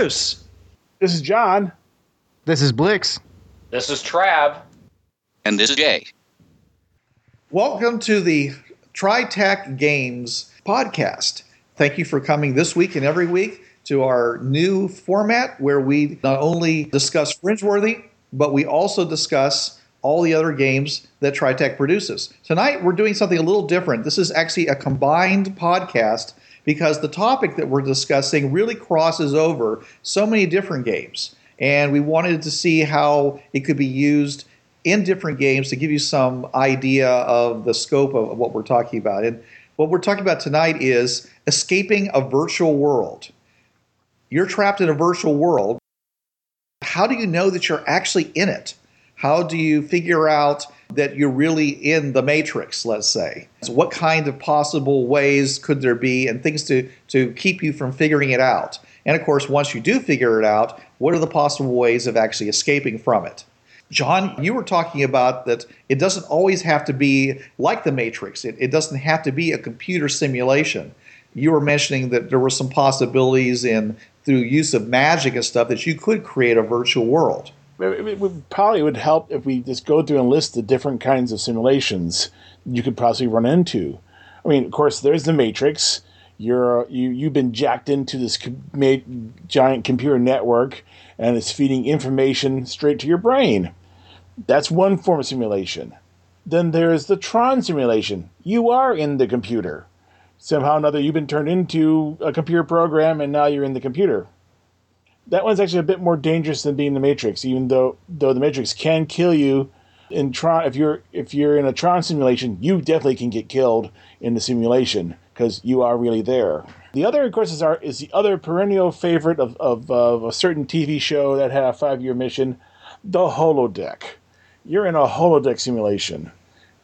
Bruce. This is John. This is Blix. This is Trav. And this is Jay. Welcome to the TriTac Games podcast. Thank you for coming this week and every week to our new format where we not only discuss Fringeworthy, but we also discuss all the other games that TriTac produces. Tonight, we're doing something a little different. This is actually a combined podcast because the topic that we're discussing really crosses over so many different games. And we wanted to see how it could be used in different games to give you some idea of the scope of what we're talking about. And what we're talking about tonight is escaping a virtual world. You're trapped in a virtual world. How do you know that you're actually in it? How do you figure out that you're really in the matrix, let's say? So what kind of possible ways could there be and things to, to keep you from figuring it out? And of course, once you do figure it out, what are the possible ways of actually escaping from it? John, you were talking about that it doesn't always have to be like the Matrix. It, it, doesn't have to be a computer simulation. You were mentioning that there were some possibilities in through use of magic and stuff that you could create a virtual world. It would probably would help if we just go through and list the different kinds of simulations you could possibly run into. I mean, of course, there's the Matrix. You're you you've been jacked into this giant computer network, and it's feeding information straight to your brain. That's one form of simulation. Then there's the Tron simulation. You are in the computer. Somehow or another, you've been turned into a computer program, and now you're in the computer. That one's actually a bit more dangerous than being the Matrix, even though though the Matrix can kill you. In Tron, if you're if you're in a Tron simulation, you definitely can get killed in the simulation because you are really there. The other, of course, is, our, is the other perennial favorite of, of, of a certain TV show that had a five year mission, the holodeck you're in a holodeck simulation,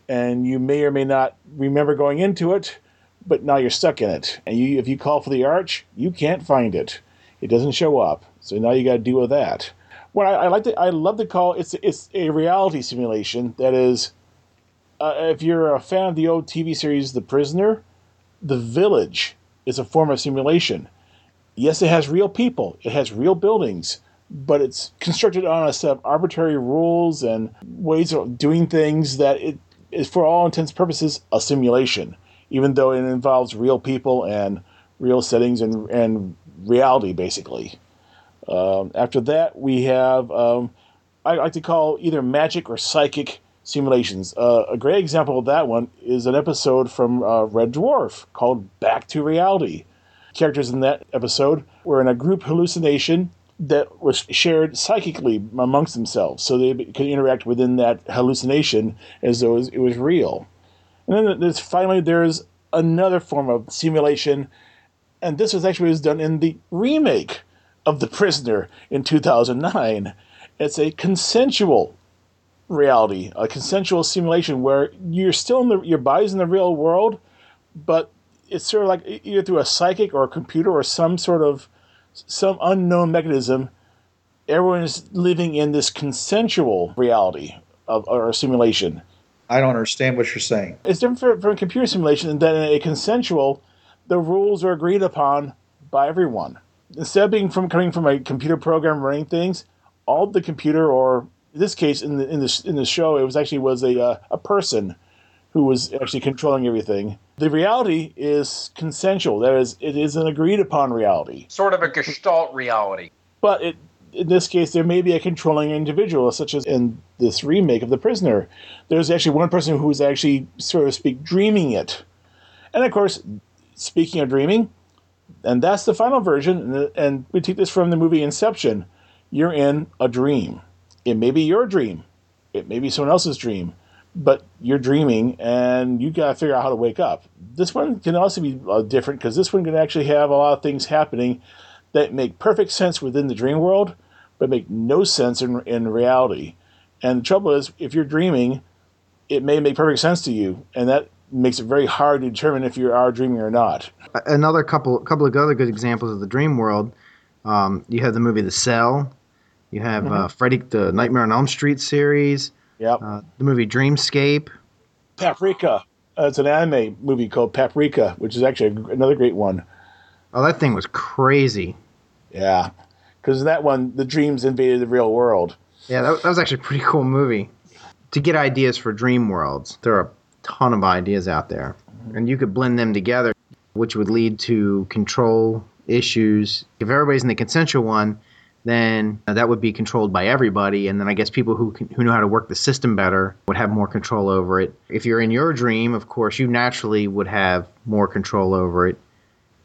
and you may or may not remember going into it, but now you're stuck in it. And you, if you call for the arch, you can't find it. It doesn't show up. So now you got to deal with that. What I, I, like to, I love to call it's it's a reality simulation. That is, uh, if you're a fan of the old TV series The Prisoner, The Village is a form of simulation. Yes, it has real people. It has real buildings but it's constructed on a set of arbitrary rules and ways of doing things that it is, for all intents and purposes, a simulation, even though it involves real people and real settings and, and reality, basically. Um, after that, we have um, I like to call either magic or psychic simulations. Uh, a great example of that one is an episode from uh, Red Dwarf called Back to Reality. Characters in that episode were in a group hallucination that was shared psychically amongst themselves, so they could interact within that hallucination as though it was real. And then there's finally there's another form of simulation, and this was actually was done in the remake of The Prisoner in 2009. It's a consensual reality, a consensual simulation where you're still in the your body's in the real world, but it's sort of like either through a psychic or a computer or some sort of some unknown mechanism, everyone is living in this consensual reality of or simulation. I don't understand what you're saying. It's different from, from a computer simulation than in a consensual, the rules are agreed upon by everyone. Instead of being from coming from a computer program running things, all the computer, or in this case, in the in the in the show, it was actually was a uh, a person who was actually controlling everything. The reality is consensual. That is, it is an agreed upon reality. Sort of a gestalt reality. But it, in this case, there may be a controlling individual, such as in this remake of The Prisoner. There's actually one person who is actually, so to speak, dreaming it. And of course, speaking of dreaming, and that's the final version, and we take this from the movie Inception. You're in a dream. It may be your dream, it may be someone else's dream but you're dreaming and you got to figure out how to wake up. This one can also be uh, different because this one can actually have a lot of things happening that make perfect sense within the dream world, but make no sense in, in reality. And the trouble is, if you're dreaming, it may make perfect sense to you, and that makes it very hard to determine if you are dreaming or not. Another couple, couple of other good examples of the dream world. Um, you have the movie The Cell. You have mm-hmm. uh, Freddy, the Nightmare on Elm Street series. Yep. Uh, the movie Dreamscape. Paprika. Uh, it's an anime movie called Paprika, which is actually another great one. Oh, that thing was crazy. Yeah, because that one, the dreams invaded the real world. Yeah, that, that was actually a pretty cool movie. To get ideas for dream worlds, there are ton of ideas out there, and you could blend them together, which would lead to control issues. If everybody's in the consensual one, then that would be controlled by everybody, and then I guess people who can, who know how to work the system better would have more control over it. If you're in your dream, of course, you naturally would have more control over it.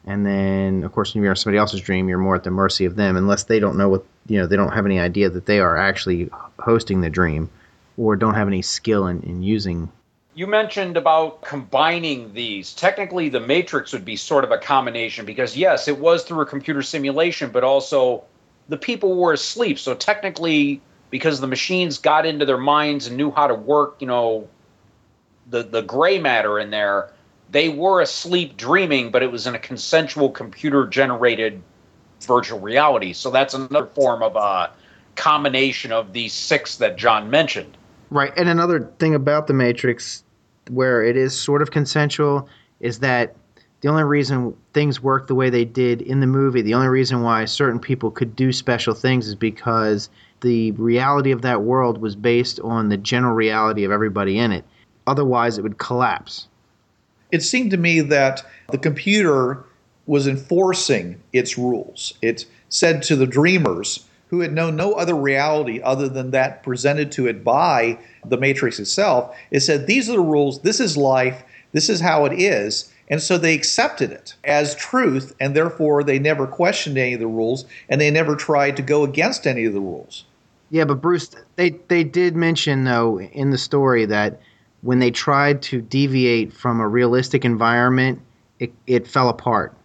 And then, of course, when you're in somebody else's dream, you're more at the mercy of them, unless they don't know what you know. They don't have any idea that they are actually hosting the dream, or don't have any skill in, in using. You mentioned about combining these. Technically, the Matrix would be sort of a combination because, yes, it was through a computer simulation, but also the people were asleep. So, technically, because the machines got into their minds and knew how to work, you know, the, the gray matter in there, they were asleep dreaming, but it was in a consensual computer generated virtual reality. So, that's another form of a combination of these six that John mentioned. Right. And another thing about the Matrix, where it is sort of consensual, is that the only reason things work the way they did in the movie, the only reason why certain people could do special things is because the reality of that world was based on the general reality of everybody in it. Otherwise, it would collapse. It seemed to me that the computer was enforcing its rules. It said to the dreamers, who had known no other reality other than that presented to it by the Matrix itself, it said, These are the rules, this is life, this is how it is. And so they accepted it as truth, and therefore they never questioned any of the rules, and they never tried to go against any of the rules. Yeah, but Bruce, they, they did mention, though, in the story that when they tried to deviate from a realistic environment, it, it fell apart.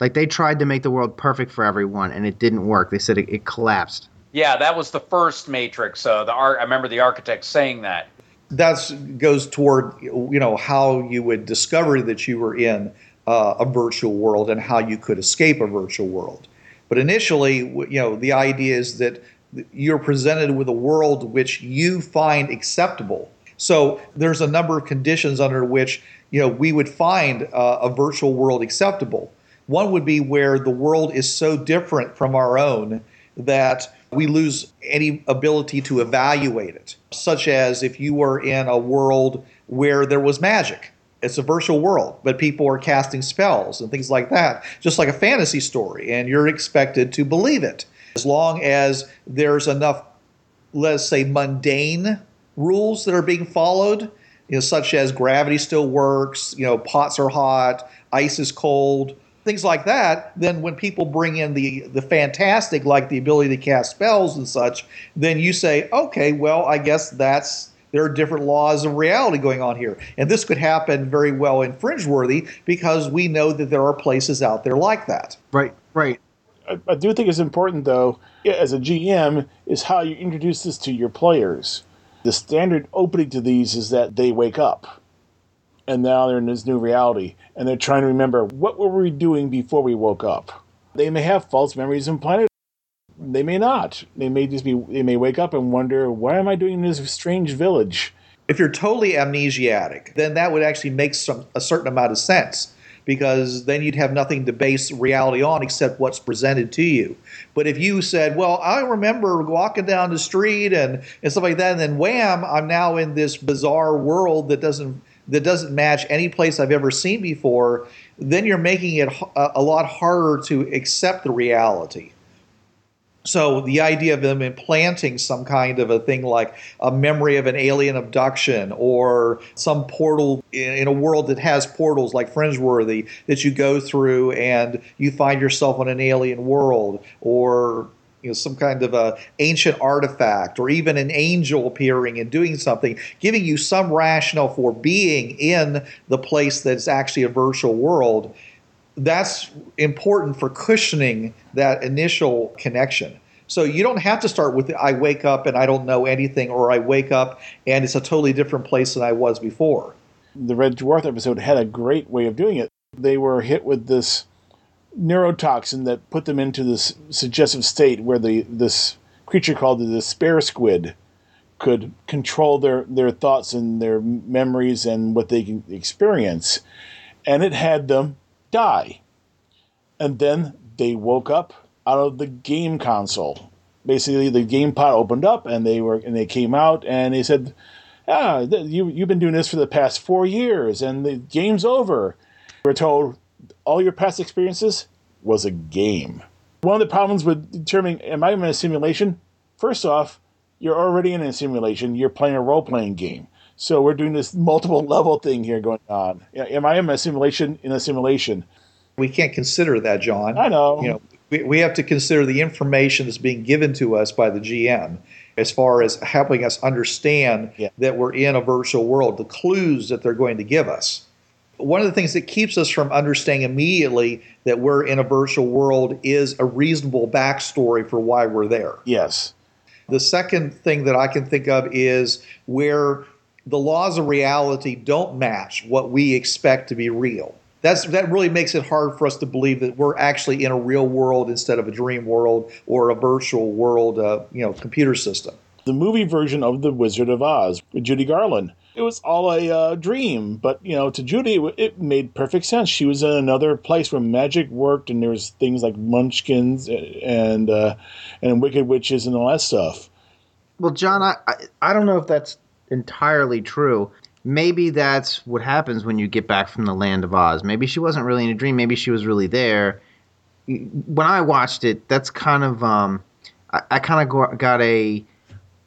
Like they tried to make the world perfect for everyone, and it didn't work. They said it, it collapsed. Yeah, that was the first Matrix. Uh, the art. I remember the architect saying that. That goes toward you know how you would discover that you were in uh, a virtual world and how you could escape a virtual world. But initially, you know, the idea is that you're presented with a world which you find acceptable. So there's a number of conditions under which you know we would find uh, a virtual world acceptable. One would be where the world is so different from our own that we lose any ability to evaluate it, such as if you were in a world where there was magic. It's a virtual world, but people are casting spells and things like that, just like a fantasy story, and you're expected to believe it. As long as there's enough, let's say, mundane rules that are being followed, you know, such as gravity still works, you know, pots are hot, ice is cold, things like that, then when people bring in the the fantastic, like the ability to cast spells and such, then you say, okay, well, I guess that's there are different laws of reality going on here, and this could happen very well in Fringeworthy because we know that there are places out there like that. Right, right. I, I do think it's important, though, as a GM, is how you introduce this to your players. The standard opening to these is that they wake up and now they're in this new reality and they're trying to remember what were we doing before we woke up? They may have false memories implanted they may not. They may just be they may wake up and wonder why am i doing in this strange village? If you're totally amnesiac then that would actually make some a certain amount of sense because then you'd have nothing to base reality on except what's presented to you. But if you said, Well, I remember walking down the street and, and stuff like that, and then wham, I'm now in this bizarre world that doesn't that doesn't match any place I've ever seen before, then you're making it a lot harder to accept the reality. So the idea of them implanting some kind of a thing like a memory of an alien abduction or some portal in a world that has portals like Fringeworthy that you go through and you find yourself in an alien world or you know some kind of a ancient artifact or even an angel appearing and doing something giving you some rationale for being in the place that's actually a virtual world that's important for cushioning that initial connection. So you don't have to start with i wake up and i don't know anything or i wake up and it's a totally different place than i was before. The red dwarf episode had a great way of doing it. They were hit with this neurotoxin that put them into this suggestive state where the this creature called the despair squid could control their, their thoughts and their memories and what they can experience. And it had them die. and then they woke up out of the game console. Basically, the game pod opened up, and they were and they came out, and they said, "Ah, you you've been doing this for the past four years, and the game's over." We're told all your past experiences was a game. One of the problems with determining am I in a simulation? First off, you're already in a simulation. You're playing a role playing game. So we're doing this multiple level thing here going on. Am I in a simulation in a simulation? We can't consider that, John. I know. You know, we, we have to consider the information that's being given to us by the GM as far as helping us understand Yeah. that we're in a virtual world, the clues that they're going to give us. One of the things that keeps us from understanding immediately that we're in a virtual world is a reasonable backstory for why we're there. Yes. The second thing that I can think of is where the laws of reality don't match what we expect to be real. That's that really makes it hard for us to believe that we're actually in a real world instead of a dream world or a virtual world, uh, you know, computer system. The movie version of The Wizard of Oz with Judy Garland. It was all a uh, dream, but you know, to Judy, it, made perfect sense. She was in another place where magic worked, and there was things like Munchkins and uh, and Wicked Witches and all that stuff. Well, John, I, I I don't know if that's entirely true. Maybe that's what happens when you get back from the land of Oz. Maybe she wasn't really in a dream. Maybe she was really there. When I watched it, that's kind of um, I, I kind of got a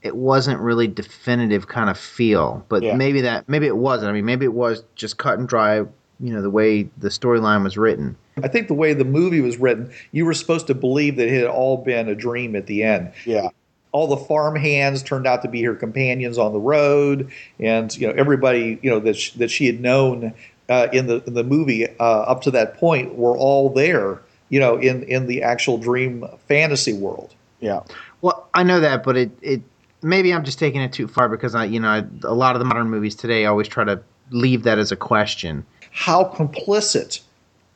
it wasn't really definitive kind of feel. But Yeah. maybe that maybe it wasn't. I mean, maybe it was just cut and dry. You know, the way the storyline was written. I think the way the movie was written, you were supposed to believe that it had all been a dream at the end. Yeah, all the farm hands turned out to be her companions on the road, and you know everybody you know that she, that she had known uh, in the in the movie uh, up to that point were all there. You know, in in the actual dream fantasy world. yeah, Well, I know that, but it, it maybe I'm just taking it too far because I, you know, I, a lot of the modern movies today always try to leave that as a question. How complicit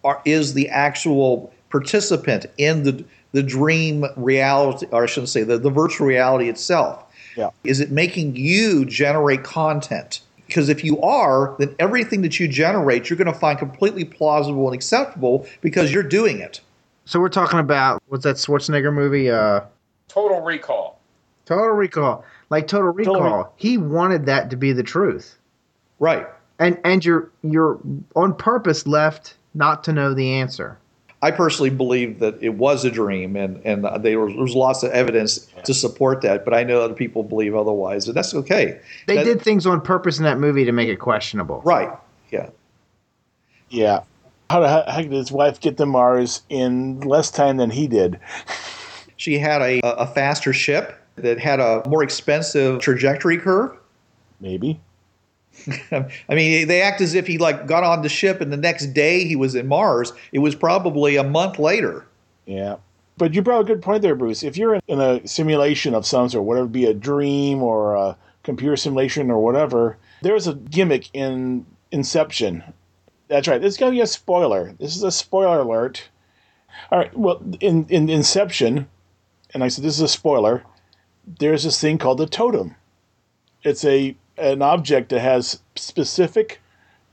are, is the actual participant in the the dream reality, or I shouldn't say the, the virtual reality itself? yeah. Is it making you generate content? Because if you are, then everything that you generate, you're going to find completely plausible and acceptable because you're doing it. So we're talking about what's that Schwarzenegger movie? Uh, Total Recall. Total Recall. Like Total Recall, Total Re- he wanted that to be the truth, Right. and and you're you're on purpose left not to know the answer. I personally believe that it was a dream, and and there was, there was lots of evidence to support that. But I know other people believe otherwise, and that's okay. They That- did things on purpose in that movie to make it questionable. right. Yeah. yeah. How the heck did his wife get to Mars in less time than he did? She had a a faster ship that had a more expensive trajectory curve. Maybe. I mean, they act as if he like got on the ship and the next day he was in Mars. It was probably a month later. Yeah. But you brought a good point there, Bruce. If you're in, in a simulation of some sort, whatever it be a dream or a computer simulation or whatever, there's a gimmick in Inception. That's right. This is going to be a spoiler. This is a spoiler alert. All right. Well, in, in Inception, and I said this is a spoiler, there's this thing called the totem. It's a an object that has specific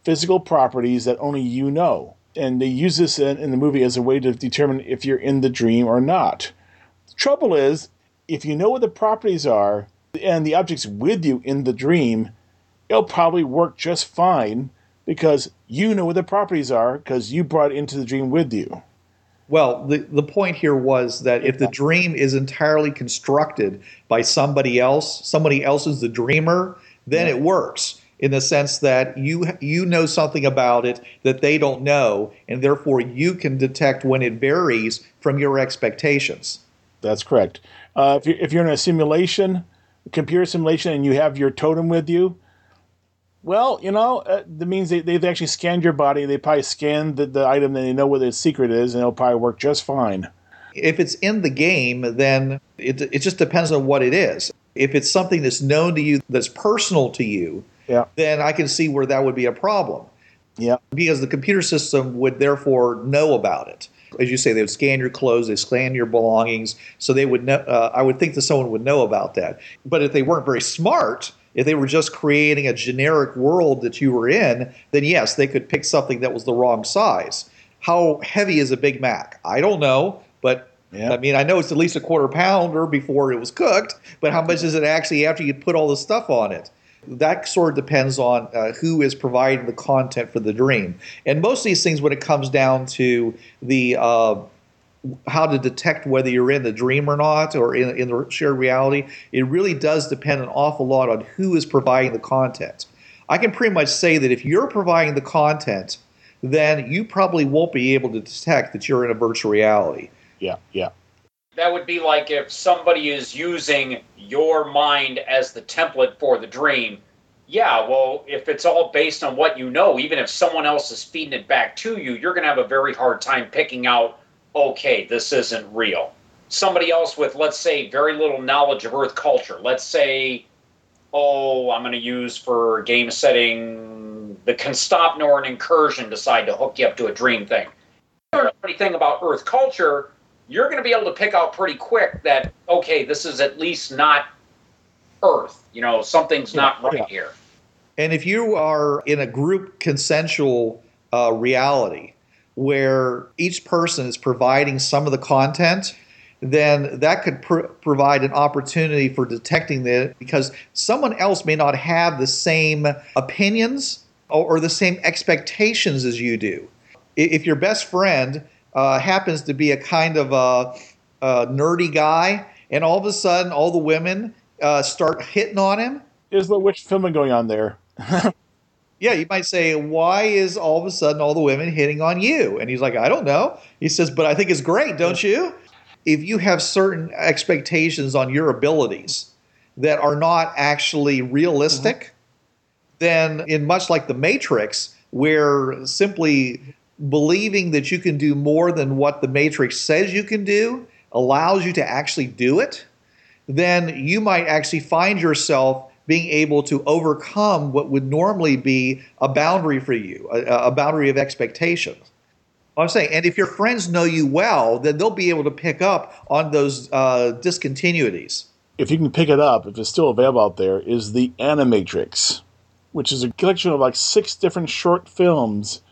physical properties that only you know. And they use this in, in the movie as a way to determine if you're in the dream or not. The trouble is, if you know what the properties are and the object's with you in the dream, it'll probably work just fine because you know what the properties are because you brought into the dream with you. Well, the, the point here was that if the dream is entirely constructed by somebody else, somebody else is the dreamer, then it works in the sense that you you know something about it that they don't know, and therefore you can detect when it varies from your expectations. That's correct. Uh, if, you're, if you're in a simulation, computer simulation, and you have your totem with you, well, you know, uh, that means they, they've actually scanned your body. They probably scanned the, the item and they know what its secret is, and it'll probably work just fine. If it's in the game, then it, it just depends on what it is. If it's something that's known to you, that's personal to you, Yeah. then I can see where that would be a problem. Yeah. because the computer system would therefore know about it. As you say, they would scan your clothes, they scan your belongings, so they would know. Uh, I would think that someone would know about that. But if they weren't very smart, if they were just creating a generic world that you were in, then yes, they could pick something that was the wrong size. how heavy is a Big Mac? I don't know, but Yeah. I mean, I know it's at least a quarter pounder before it was cooked, but how much is it actually after you put all the stuff on it? That sort of depends on uh, who is providing the content for the dream. And most of these things, when it comes down to the uh, how to detect whether you're in the dream or not, or in, in the shared reality, it really does depend an awful lot on who is providing the content. I can pretty much say that if you're providing the content, then you probably won't be able to detect that you're in a virtual reality. Yeah, yeah. That would be like if somebody is using your mind as the template for the dream. Yeah, well, if it's all based on what you know, even if someone else is feeding it back to you, you're going to have a very hard time picking out, okay, this isn't real. Somebody else with, let's say, very little knowledge of Earth culture, let's say, oh, I'm going to use for game setting the Constantine or an incursion decide to hook you up to a dream thing. If you don't know anything about Earth culture, you're going to be able to pick out pretty quick that okay, this is at least not Earth. You know, something's not right yeah. here. And if you are in a group consensual uh, reality where each person is providing some of the content, then that could pr- provide an opportunity for detecting that because someone else may not have the same opinions or, or the same expectations as you do. If your best friend uh, happens to be a kind of a, a nerdy guy, and all of a sudden all the women uh, start hitting on him, Is the wish fulfillment going on there? yeah, you might say, why is all of a sudden all the women hitting on you? And he's like, I don't know. He says, but I think it's great, don't you? If you have certain expectations on your abilities that are not actually realistic, mm-hmm. then in much like the Matrix, where simply believing that you can do more than what the Matrix says you can do allows you to actually do it, then you might actually find yourself being able to overcome what would normally be a boundary for you, a, a boundary of expectation. I'm saying, and if your friends know you well, then they'll be able to pick up on those uh, discontinuities. if you can pick it up, if it's still available out there, is the Animatrix, which is a collection of like six different short films,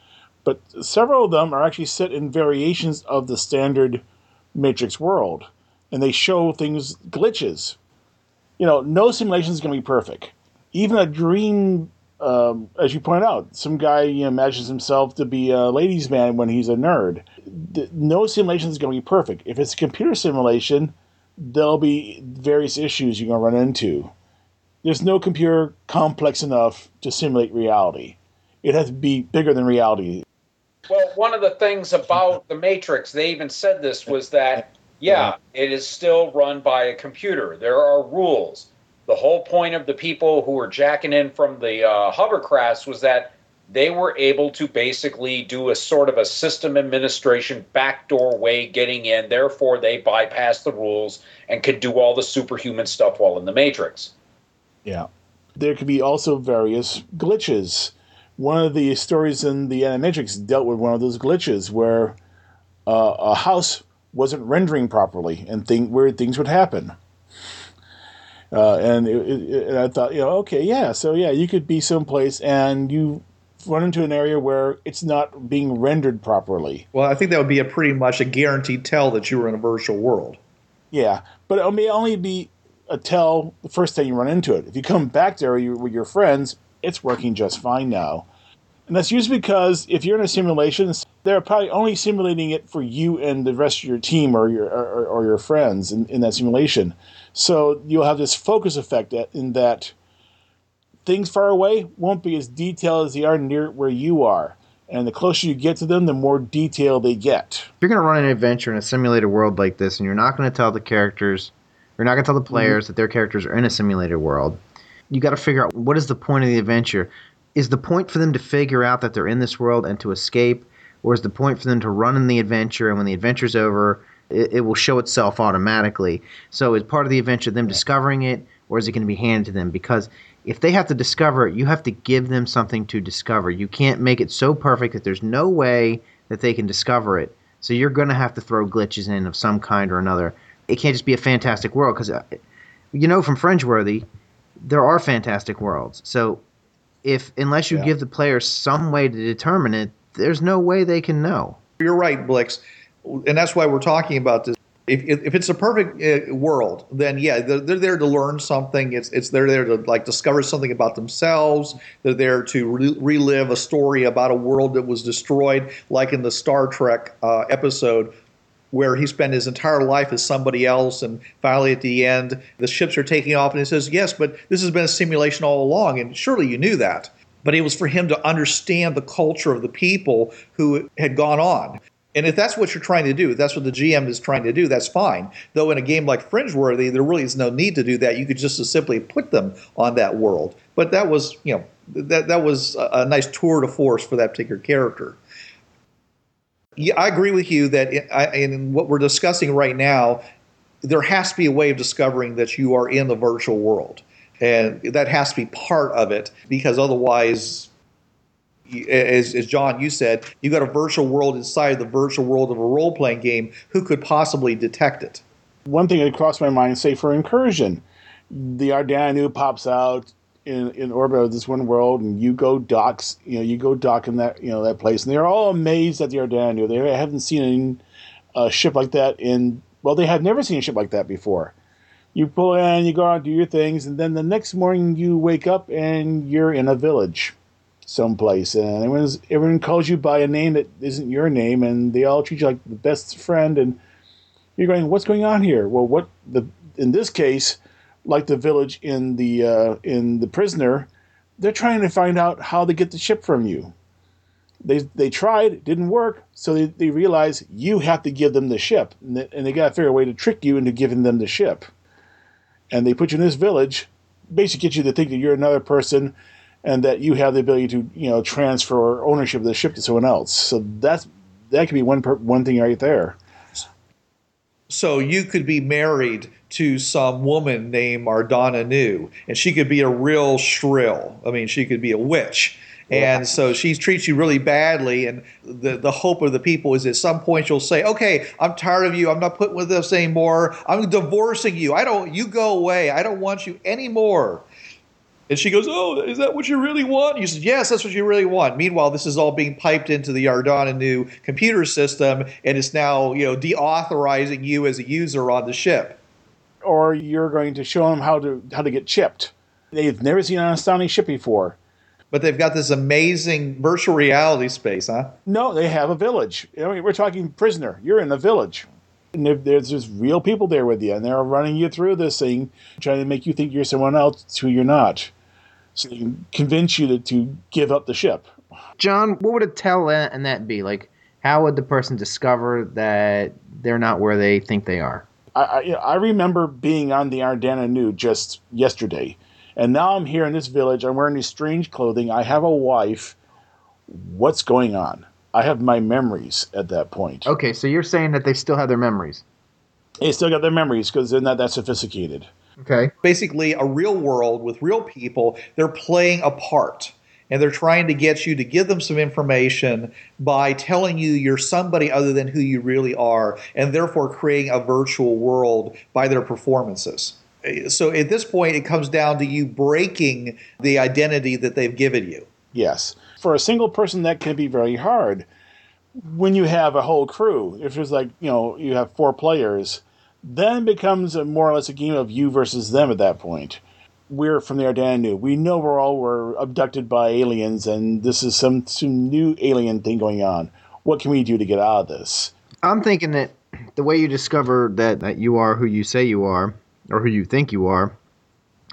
but several of them are actually set in variations of the standard Matrix world, and they show things glitches. You know, no simulation is going to be perfect. Even a dream, um, as you point out, some guy you know, imagines himself to be a ladies' man when he's a nerd. No simulation is going to be perfect. If it's a computer simulation, there'll be various issues you're going to run into. There's no computer complex enough to simulate reality. It has to be bigger than reality. Well, one of the things about the Matrix, they even said this, was that, yeah, it is still run by a computer. There are rules. The whole point of the people who were jacking in from the uh, hovercrafts was that they were able to basically do a sort of a system administration backdoor way getting in. Therefore, they bypassed the rules and could do all the superhuman stuff while in the Matrix. Yeah. There could be also various glitches. One of the stories in the Animatrix dealt with one of those glitches where uh, a house wasn't rendering properly and thing, weird things would happen. Uh, and, it, it, and I thought, you know, okay, yeah, so yeah, you could be someplace and you run into an area where it's not being rendered properly. Well, I think that would be a pretty much a guaranteed tell that you were in a virtual world. Yeah, but it may only be a tell the first time you run into it. If you come back there with your, with your friends, it's working just fine now. And that's usually because if you're in a simulation, they're probably only simulating it for you and the rest of your team or your or, or your friends in, in that simulation. So you'll have this focus effect that- in that things far away won't be as detailed as they are near where you are. And the closer you get to them, the more detail they get. If you're going to run an adventure in a simulated world like this, and you're not going to tell the characters, you're not going to tell the mm-hmm. players that their characters are in a simulated world, you got to figure out what is the point of the adventure. Is the point for them to figure out that they're in this world and to escape, or is the point for them to run in the adventure and when the adventure's over, it, it will show itself automatically? So is part of the adventure them discovering it, or is it going to be handed to them? Because if they have to discover it, you have to give them something to discover. You can't make it so perfect that there's no way that they can discover it. So you're going to have to throw glitches in of some kind or another. It can't just be a fantastic world because, uh, you know, from Fringeworthy, there are fantastic worlds. So if unless you Yeah. give the players some way to determine it, there's no way they can know. You're right, Blix, and that's why we're talking about this. If, if, if it's a perfect uh, world, then yeah, they're, they're there to learn something. It's it's they're there to like discover something about themselves. They're there to re- relive a story about a world that was destroyed, like in the Star Trek uh, episode where he spent his entire life as somebody else, and finally at the end, the ships are taking off, and he says, "Yes, but this has been a simulation all along, and surely you knew that." But it was for him to understand the culture of the people who had gone on. And if that's what you're trying to do, if that's what the GM is trying to do, that's fine. Though in a game like Fringeworthy, there really is no need to do that. You could just simply put them on that world. But that was, you know, that that was a, nice tour de force for that particular character. Yeah, I agree with you that in, in what we're discussing right now, there has to be a way of discovering that you are in the virtual world, and that has to be part of it because otherwise as, as John, you said, you got a virtual world inside the virtual world of a role playing game. Who could possibly detect it? One thing that crossed my mind, say for incursion, the Ardanu pops out in, in orbit of this one world, and you go docks, you know, you go dock in that you know that place, and they're all amazed at the Ardanu. They haven't seen a ship like that in well, they have never seen a ship like that before. You pull in, you go out, do your things, and then the next morning you wake up and you're in a village someplace, and everyone's, everyone calls you by a name that isn't your name, and they all treat you like the best friend, and you're going, "What's going on here?" Well, what the in this case, like the village in the uh, in the prisoner, they're trying to find out how to get the ship from you. They they tried, it didn't work, so they, they realize you have to give them the ship, and they, and they got to figure a way to trick you into giving them the ship. And they put you in this village, basically get you to think that you're another person and that you have the ability to you know transfer ownership of the ship to someone else. So that's that could be one per, one thing right there. So you could be married to some woman named Ardana Nu, and she could be a real shrill. I mean, she could be a witch. And so she treats you really badly, and the, the hope of the people is at some point you'll say, "Okay, I'm tired of you. I'm not putting with this anymore. I'm divorcing you. I don't. You go away. I don't want you anymore." And she goes, Oh, is that what you really want? You said, Yes, that's what you really want. Meanwhile, this is all being piped into the Ardana new computer system, and it's now, you know, deauthorizing you as a user on the ship. Or you're going to show them how to how to get chipped. They've never seen an Astani ship before. But they've got this amazing virtual reality space, huh? No, they have a village. I mean, we're talking prisoner. You're in a village. And there's just real people there with you, and they're running you through this thing, trying to make you think you're someone else who you're not so they can convince you to, to give up the ship. John, what would a tell and that be? Like, how would the person discover that they're not where they think they are? I, I, I remember being on the Ardana Nu just yesterday, and now I'm here in this village. I'm wearing this strange clothing. I have a wife. What's going on? I have my memories at that point. Okay, so you're saying that they still have their memories. They still got their memories because they're not that sophisticated. Okay. Basically, a real world with real people. They're playing a part. And they're trying to get you to give them some information by telling you you're somebody other than who you really are, and therefore creating a virtual world by their performances. So at this point, it comes down to you breaking the identity that they've given you. Yes. For a single person, that can be very hard. When you have a whole crew, if it's like, you know, you have four players, then becomes a more or less a game of you versus them at that point. We're from the Ardanu. We know we're all were abducted by aliens, and this is some some new alien thing going on. What can we do to get out of this? I'm thinking that the way you discover that, that you are who you say you are, or who you think you are,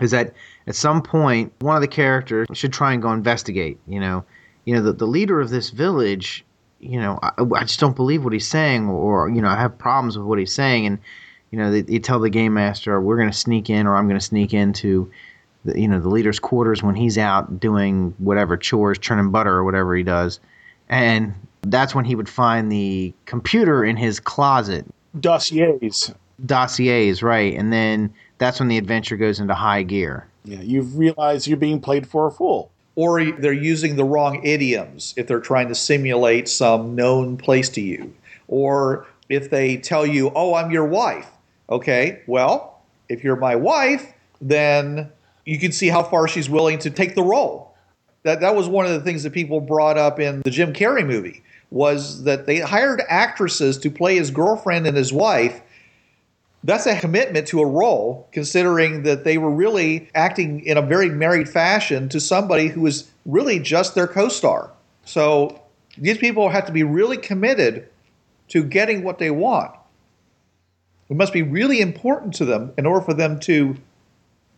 is that at some point one of the characters should try and go investigate. You know, you know the, the leader of this village. You know, I, I just don't believe what he's saying, or you know, I have problems with what he's saying, and you know, they, they tell the game master, we're going to sneak in, or I'm going to sneak into, the, you know, the leader's quarters when he's out doing whatever chores, churning butter or whatever he does, and that's when he would find the computer in his closet. Dossiers. Dossiers, right, and then that's when the adventure goes into high gear. Yeah, you've realized you're being played for a fool. Or they're using the wrong idioms if they're trying to simulate some known place to you. Or if they tell you, oh, I'm your wife, Okay, well, if you're my wife, then you can see how far she's willing to take the role. That that was one of the things that people brought up in the Jim Carrey movie was that they hired actresses to play his girlfriend and his wife. That's a commitment to a role, considering that they were really acting in a very married fashion to somebody who was really just their co star. So these people have to be really committed to getting what they want. It must be really important to them in order for them to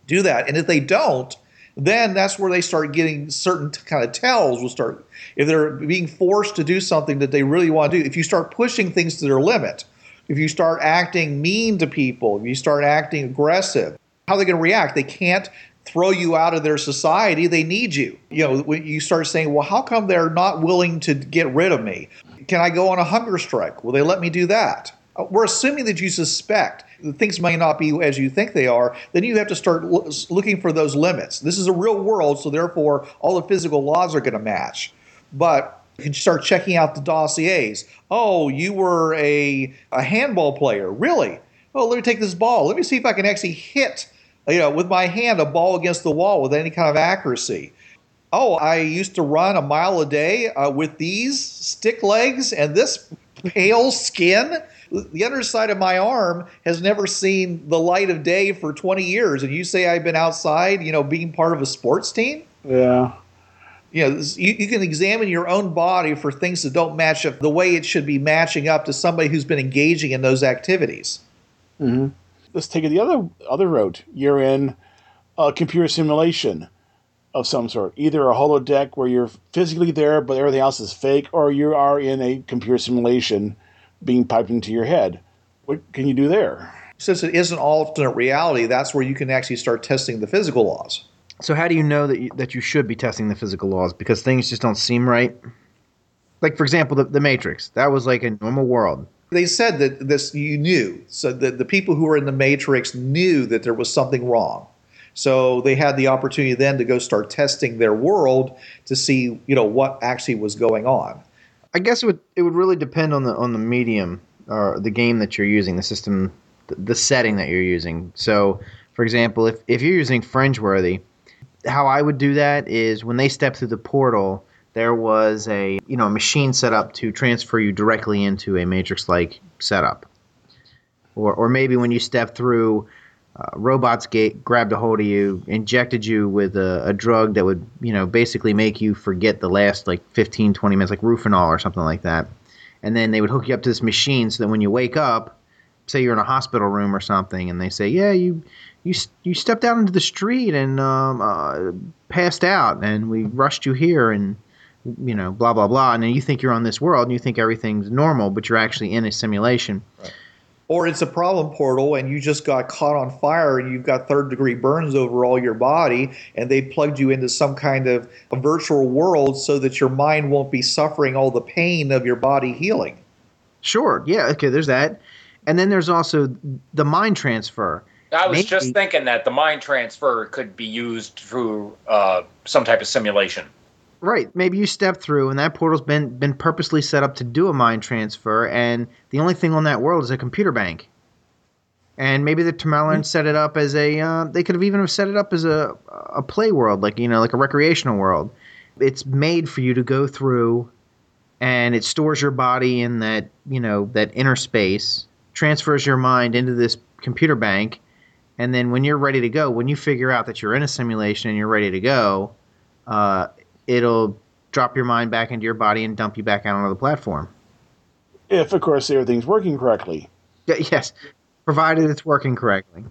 do that. And if they don't, then that's where they start getting certain kind of tells will start if they're being forced to do something that they really want to do if you start pushing things to their limit if you start acting mean to people if you start acting aggressive how are they going to react? They can't throw you out of their society. They need you. You know when you start saying well how come they're not willing to get rid of me? Can i go on a hunger strike? Will they let me do that? Uh, we're assuming that you suspect that things may not be as you think they are, then you have to start lo- looking for those limits. This is a real world, so therefore all the physical laws are going to match. But you can start checking out the dossiers. Oh, you were a, a handball player. Really? Oh, let me take this ball. Let me see if I can actually hit, you know, with my hand a ball against the wall with any kind of accuracy. Oh, I used to run a mile a day uh, with these stick legs and this pale skin. The underside of my arm has never seen the light of day for 20 years. And you say I've been outside, you know, being part of a sports team? Yeah. You know, you, you can examine your own body for things that don't match up the way it should be matching up to somebody who's been engaging in those activities. Mm-hmm. Let's take it the other other route. You're in a computer simulation of some sort, either a holodeck where you're physically there but everything else is fake, or you are in a computer simulation being piped into your head. What can you do there? Since it is an alternate reality, that's where you can actually start testing the physical laws. So how do you know that you, that you should be testing the physical laws because things just don't seem right? Like for example, the, the Matrix. That was like a normal world. They said that this you knew, so that the people who were in the Matrix knew that there was something wrong. So they had the opportunity then to go start testing their world to see, you know, what actually was going on. I guess it would it would really depend on the on the medium or the game that you're using, the system, the, the setting that you're using. So, for example, if if you're using Fringeworthy, how I would do that is when they step through the portal, there was a you know a machine set up to transfer you directly into a Matrix like setup, or or maybe when you step through. Uh, robots gate grabbed a hold of you, injected you with a, a drug that would, you know, basically make you forget the last like 15, 20 minutes, like Rufinol or something like that. And then they would hook you up to this machine so that when you wake up, say you're in a hospital room or something, and they say, "Yeah, you you you stepped out into the street and um, uh, passed out, and we rushed you here, and you know, blah blah blah." And then you think you're on this world, and you think everything's normal, but you're actually in a simulation. Or it's a problem portal and you just got caught on fire and you've got third degree burns over all your body and they plugged you into some kind of a virtual world so that your mind won't be suffering all the pain of your body healing. Sure, yeah, okay, there's that, and then there's also the mind transfer. I was Maybe- just thinking that the mind transfer could be used through uh, some type of simulation. Right. Maybe you step through, and that portal's been been purposely set up to do a mind transfer, and the only thing on that world is a computer bank. And maybe the Tomorrowland set it up as a. Uh, they could have even have set it up as a a play world, like you know, like a recreational world. It's made for you to go through, and it stores your body in that you know that inner space, transfers your mind into this computer bank, and then when you're ready to go, when you figure out that you're in a simulation and you're ready to go, uh, it'll drop your mind back into your body and dump you back out onto the platform. If, of course, everything's working correctly. Yeah, yes, provided it's working correctly.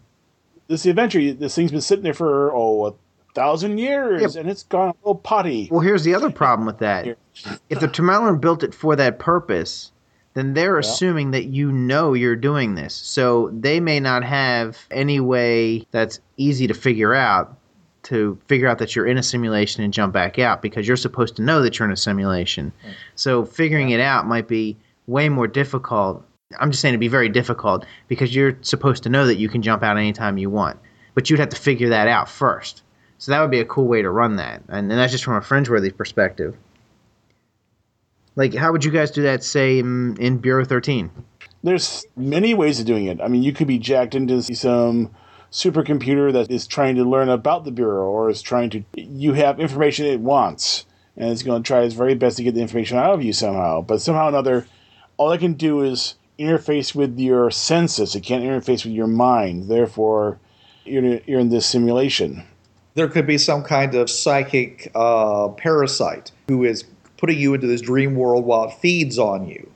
This adventure, this thing's been sitting there for, oh, a thousand years, and it's gone a little potty. Well, here's the other problem with that. If the Tomorrowland built it for that purpose, then they're assuming that you know you're doing this. So they may not have any way that's easy to figure out to figure out that you're in a simulation and jump back out because you're supposed to know that you're in a simulation. So figuring it out might be way more difficult. I'm just saying it'd be very difficult because you're supposed to know that you can jump out anytime you want. But you'd have to figure that out first. So that would be a cool way to run that. And, and that's just from a Fringeworthy perspective. Like, how would you guys do that, say, in, in Bureau 13? There's many ways of doing it. I mean, you could be jacked into some supercomputer that is trying to learn about the bureau or is trying to. You have information it wants, and it's going to try its very best to get the information out of you somehow. But somehow or another, all it can do is interface with your senses. It can't interface with your mind. Therefore, you're, you're in this simulation. There could be some kind of psychic uh, parasite who is putting you into this dream world while it feeds on you.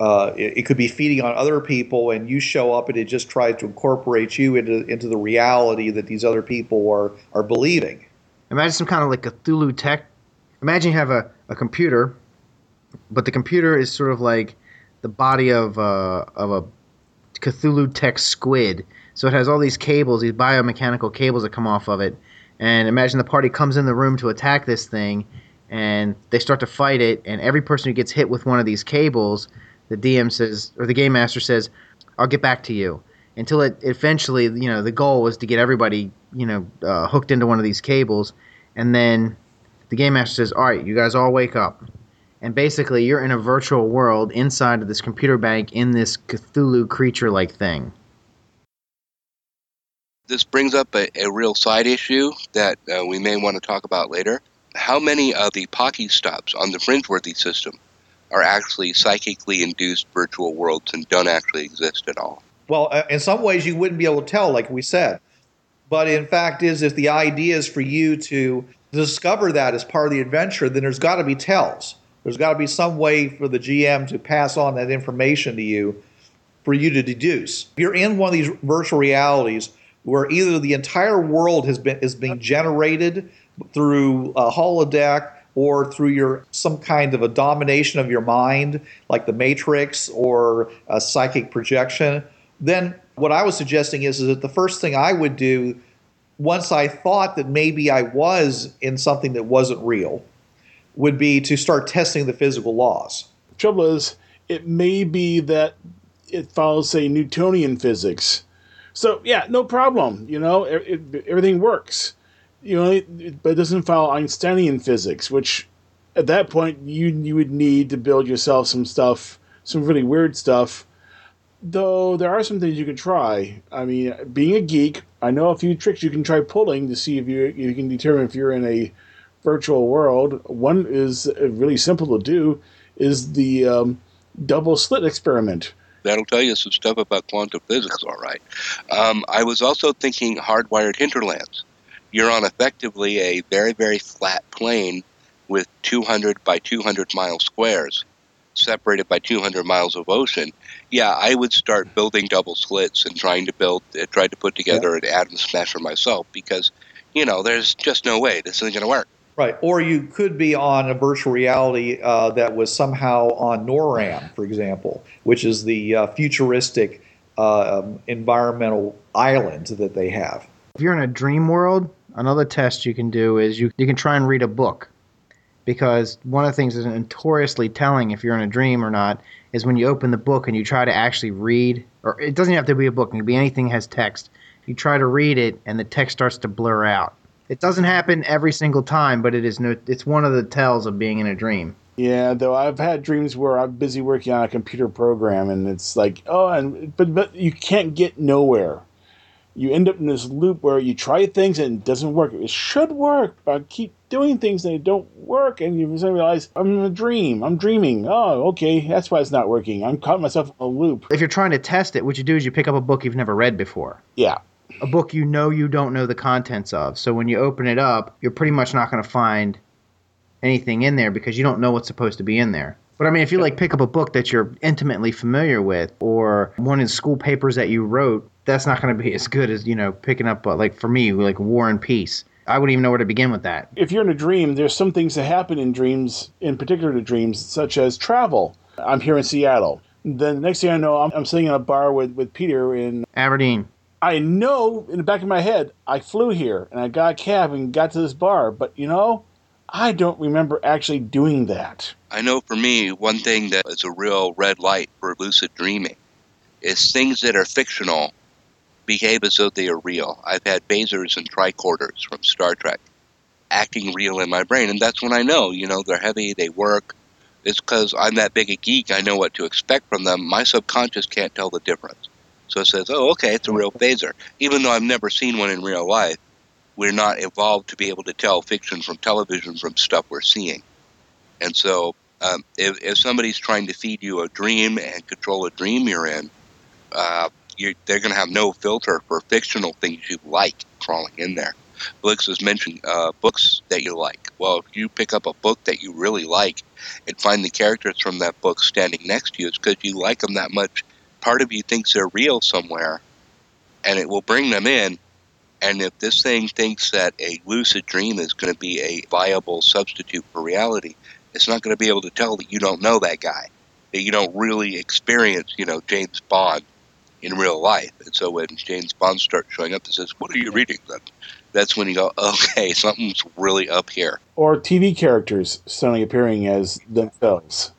Uh, it, it, could be feeding on other people, and you show up, and it just tries to incorporate you into into the reality that these other people are are believing. Imagine some kind of like Cthulhu tech. Imagine you have a, a computer, but the computer is sort of like the body of uh, of a Cthulhu tech squid. So it has all these cables, these biomechanical cables that come off of it. And imagine the party comes in the room to attack this thing, and they start to fight it. And every person who gets hit with one of these cables the DM says or the game master says, "I'll get back to you." Until it eventually, you know, the goal was to get everybody, you know, uh, hooked into one of these cables, and then the game master says, "All right, you guys all wake up." And basically, you're in a virtual world inside of this computer bank in this Cthulhu creature-like thing. This brings up a, a real side issue that uh, we may want to talk about later. How many of the pocket stops on the Fringeworthy system are actually psychically induced virtual worlds and don't actually exist at all. Well, uh, in some ways, you wouldn't be able to tell, like we said. But in fact, is if the idea is for you to discover that as part of the adventure, then there's got to be tells. There's got to be some way for the GM to pass on that information to you for you to deduce. If you're in one of these virtual realities where either the entire world has been is being generated through a holodeck or through your some kind of a domination of your mind, like the Matrix or a psychic projection, then what I was suggesting is, is that the first thing I would do once I thought that maybe I was in something that wasn't real would be to start testing the physical laws. The trouble is, it may be that it follows, say, Newtonian physics. So, yeah, no problem. You know, it, it, everything works you know, but it doesn't follow Einsteinian physics, which at that point you you would need to build yourself some stuff, some really weird stuff. Though there are some things you can try. I mean, being a geek, I know a few tricks you can try pulling to see if you you can determine if you're in a virtual world. One is really simple to do, is the um, double slit experiment. That'll tell you some stuff about quantum physics, all right. Um, I was also thinking hardwired hinterlands you're on effectively a very, very flat plane with 200 by 200 mile squares separated by 200 miles of ocean, yeah, I would start building double slits and trying to build, uh, try to put together yeah. an atom smasher myself because, you know, there's just no way this isn't going to work. Right. Or you could be on a virtual reality uh, that was somehow on NORAM, for example, which is the uh, futuristic uh, um, environmental island that they have. If you're in a dream world, another test you can do is you, you can try and read a book. Because one of the things that's notoriously telling if you're in a dream or not is when you open the book and you try to actually read, or it doesn't have to be a book, it can be anything that has text. You try to read it and the text starts to blur out. It doesn't happen every single time, but it is no, it's one of the tells of being in a dream. Yeah, though I've had dreams where I'm busy working on a computer program and it's like, oh, and but but you can't get nowhere you end up in this loop where you try things and it doesn't work. It should work, but I keep doing things and they don't work, and you realize I'm in a dream. I'm dreaming. Oh, okay, that's why it's not working. I'm caught myself in a loop. If you're trying to test it, what you do is you pick up a book you've never read before. Yeah. A book you know you don't know the contents of. So when you open it up, you're pretty much not going to find anything in there because you don't know what's supposed to be in there. But I mean, if you like pick up a book that you're intimately familiar with, or one in school papers that you wrote, that's not going to be as good as you know picking up uh, like for me like War and Peace. I wouldn't even know where to begin with that. If you're in a dream, there's some things that happen in dreams, in particular to dreams, such as travel. I'm here in Seattle. Then the next thing I know, I'm, I'm sitting in a bar with, with Peter in Aberdeen. I know in the back of my head, I flew here and I got a cab and got to this bar, but you know, I don't remember actually doing that. I know for me, one thing that is a real red light for lucid dreaming is things that are fictional behave as though they are real. I've had phasers and tricorders from Star Trek acting real in my brain, and that's when I know, you know, they're heavy, they work. It's because I'm that big a geek, I know what to expect from them. My subconscious can't tell the difference. So it says, oh, okay, it's a real phaser. Even though I've never seen one in real life, we're not evolved to be able to tell fiction from television from stuff we're seeing. And so, um, if, if somebody's trying to feed you a dream and control a dream you're in, uh, you're, they're going to have no filter for fictional things you like crawling in there. Blix has mentioned uh, books that you like. Well, if you pick up a book that you really like and find the characters from that book standing next to you, it's because you like them that much. Part of you thinks they're real somewhere, and it will bring them in. And if this thing thinks that a lucid dream is going to be a viable substitute for reality, it's not going to be able to tell that you don't know that guy, that you don't really experience, you know, James Bond in real life. And so when James Bond starts showing up and says, "What are you reading?" Then that's when you go, "Okay, something's really up here." Or TV characters suddenly appearing as themselves.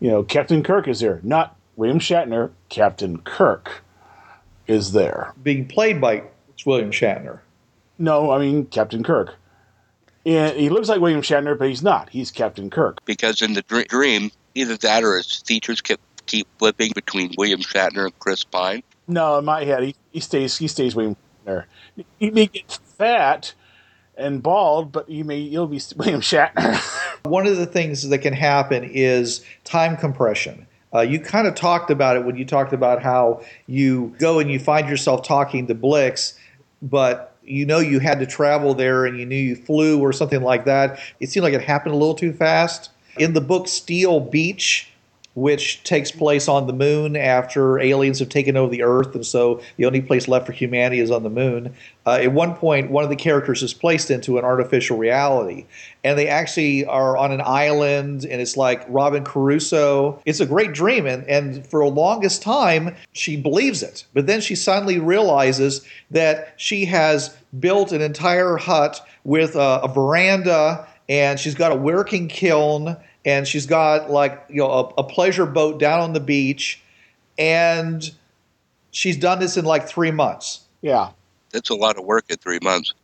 You know, Captain Kirk is here, not William Shatner. Captain Kirk is there. Being played by William Shatner. No, I mean Captain Kirk. And he looks like William Shatner, but he's not. He's Captain Kirk. Because in the dream, either that or his features keep keep flipping between William Shatner and Chris Pine. No, in my head, he, he stays he stays William Shatner. He may get fat and bald, but he may you'll be William Shatner. One of the things that can happen is time compression. Uh, you kind of talked about it when you talked about how you go and you find yourself talking to Blix, but you know you had to travel there and you knew you flew or something like that. It seemed like it happened a little too fast. In the book Steel Beach, which takes place on the moon after aliens have taken over the Earth, and so the only place left for humanity is on the moon. Uh, at one point, one of the characters is placed into an artificial reality, and they actually are on an island, and it's like Robin Crusoe. It's a great dream, and, and for the longest time, she believes it. But then she suddenly realizes that she has built an entire hut with a, a veranda, and she's got a working kiln and she's got like you know a, a, pleasure boat down on the beach and she's done this in like three months. Yeah. That's a lot of work in three months.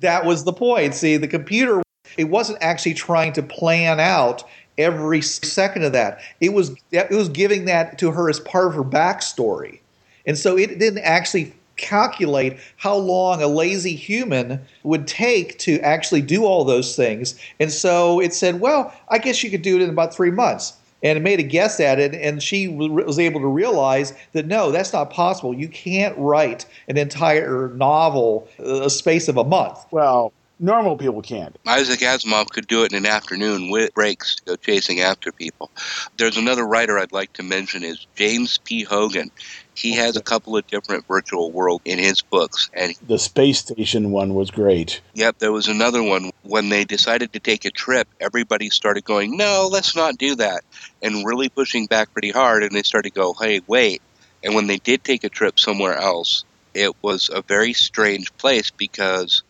That was the point. See the computer it wasn't actually trying to plan out every second of that. It was it was giving that to her as part of her backstory. And so it didn't actually calculate how long a lazy human would take to actually do all those things. And so it said, well, I guess you could do it in about three months. And it made a guess at it, and she was able to realize that no, that's not possible. You can't write an entire novel uh, a space of a month. Well, normal people can't. Isaac Asimov could do it in an afternoon with breaks to go chasing after people. There's another writer I'd like to mention is James P. Hogan. He has a couple of different virtual worlds in his books, and the space station one was great. Yep, there was another one when they decided to take a trip. Everybody started going, "No, let's not do that," and really pushing back pretty hard. And they started to go, "Hey, wait!" And when they did take a trip somewhere else, it was a very strange place because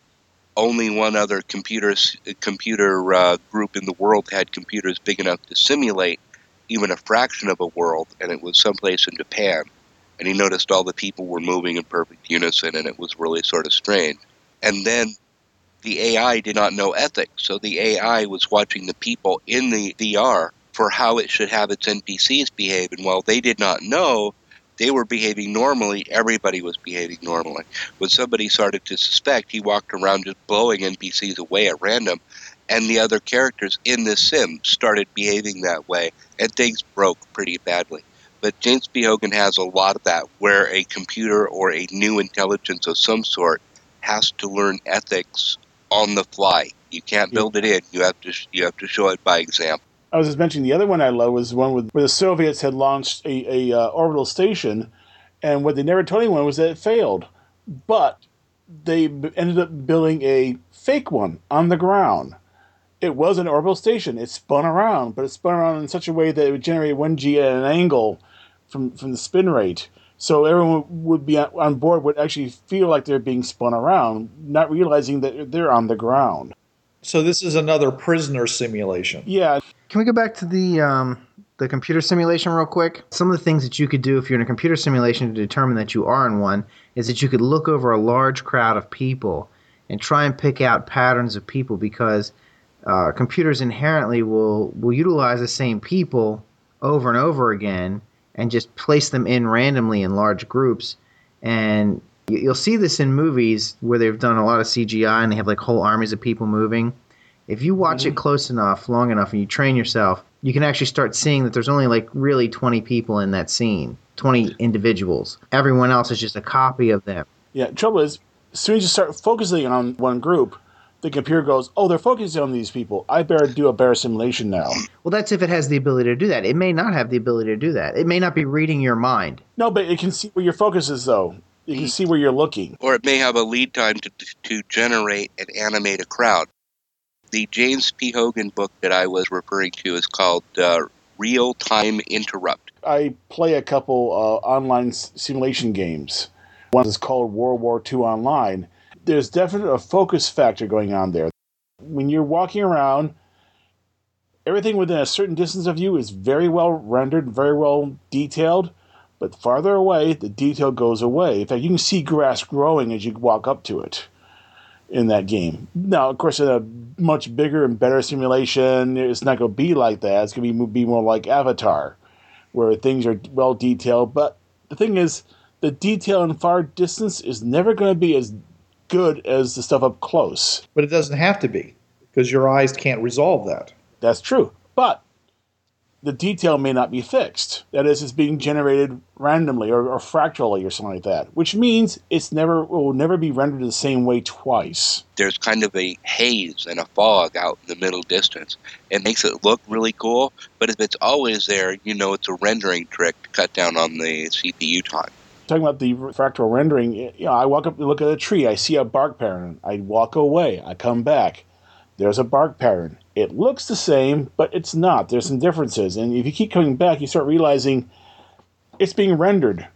only one other computer computer uh, group in the world had computers big enough to simulate even a fraction of a world, and it was someplace in Japan and he noticed all the people were moving in perfect unison, and it was really sort of strange. And then the AI did not know ethics, so the AI was watching the people in the VR for how it should have its NPCs behave, and while they did not know, they were behaving normally, everybody was behaving normally. When somebody started to suspect, he walked around just blowing NPCs away at random, and the other characters in the sim started behaving that way, and things broke pretty badly. But James P. Hogan has a lot of that, where a computer or a new intelligence of some sort has to learn ethics on the fly. You can't build it in. You have to you have to show it by example. I was just mentioning the other one I love was the one with, where the Soviets had launched a, a uh, orbital station, and what they never told anyone was that it failed. But they ended up building a fake one on the ground. It was an orbital station. It spun around, but it spun around in such a way that it would generate one G at an angle from from the spin rate. So everyone would be on board would actually feel like they're being spun around, not realizing that they're on the ground. So this is another prisoner simulation. Yeah. Can we go back to the um, the computer simulation real quick? Some of the things that you could do if you're in a computer simulation to determine that you are in one is that you could look over a large crowd of people and try and pick out patterns of people because uh, computers inherently will will utilize the same people over and over again and just place them in randomly in large groups. And You- You'll see this in movies where they've done a lot of CGI and they have like whole armies of people moving. If you watch it mm-hmm. close enough, long enough, and you train yourself, you can actually start seeing that there's only like really 20 people in that scene, 20 individuals. Everyone else is just a copy of them. Yeah, trouble is, as soon as you start focusing on one group, the computer goes, "Oh, they're focusing on these people. I better do a better simulation now." Well, that's if it has the ability to do that. It may not have the ability to do that. It may not be reading your mind. No, but it can see where your focus is, though. You can hmm. see where you're looking. or it may have a lead time to, to generate and animate a crowd. The James P. Hogan book that I was referring to is called uh, Real Time Interrupt. I play a couple uh, online s- simulation games. One is called World War II Online. There's definitely a focus factor going on there. When you're walking around, everything within a certain distance of you is very well rendered, very well detailed. But farther away, the detail goes away. In fact, you can see grass growing as you walk up to it in that game. Now, of course, in a much bigger and better simulation, it's not going to be like that. It's going to be, be more like Avatar where things are well detailed. But the thing is, the detail in far distance is never going to be as good as the stuff up close. But it doesn't have to be because your eyes can't resolve that. That's true. But the detail may not be fixed. That is, it's being generated randomly or, or fractally or something like that, which means it's never it will never be rendered the same way twice. There's kind of a haze and a fog out in the middle distance. It makes it look really cool, but if it's always there, you know it's a rendering trick to cut down on the CPU time. Talking about the fractal rendering, you know, I walk up and look at a tree. I see a bark pattern. I walk away. I come back. There's a bark pattern. It looks the same, but it's not. There's some differences. And if you keep coming back, you start realizing it's being rendered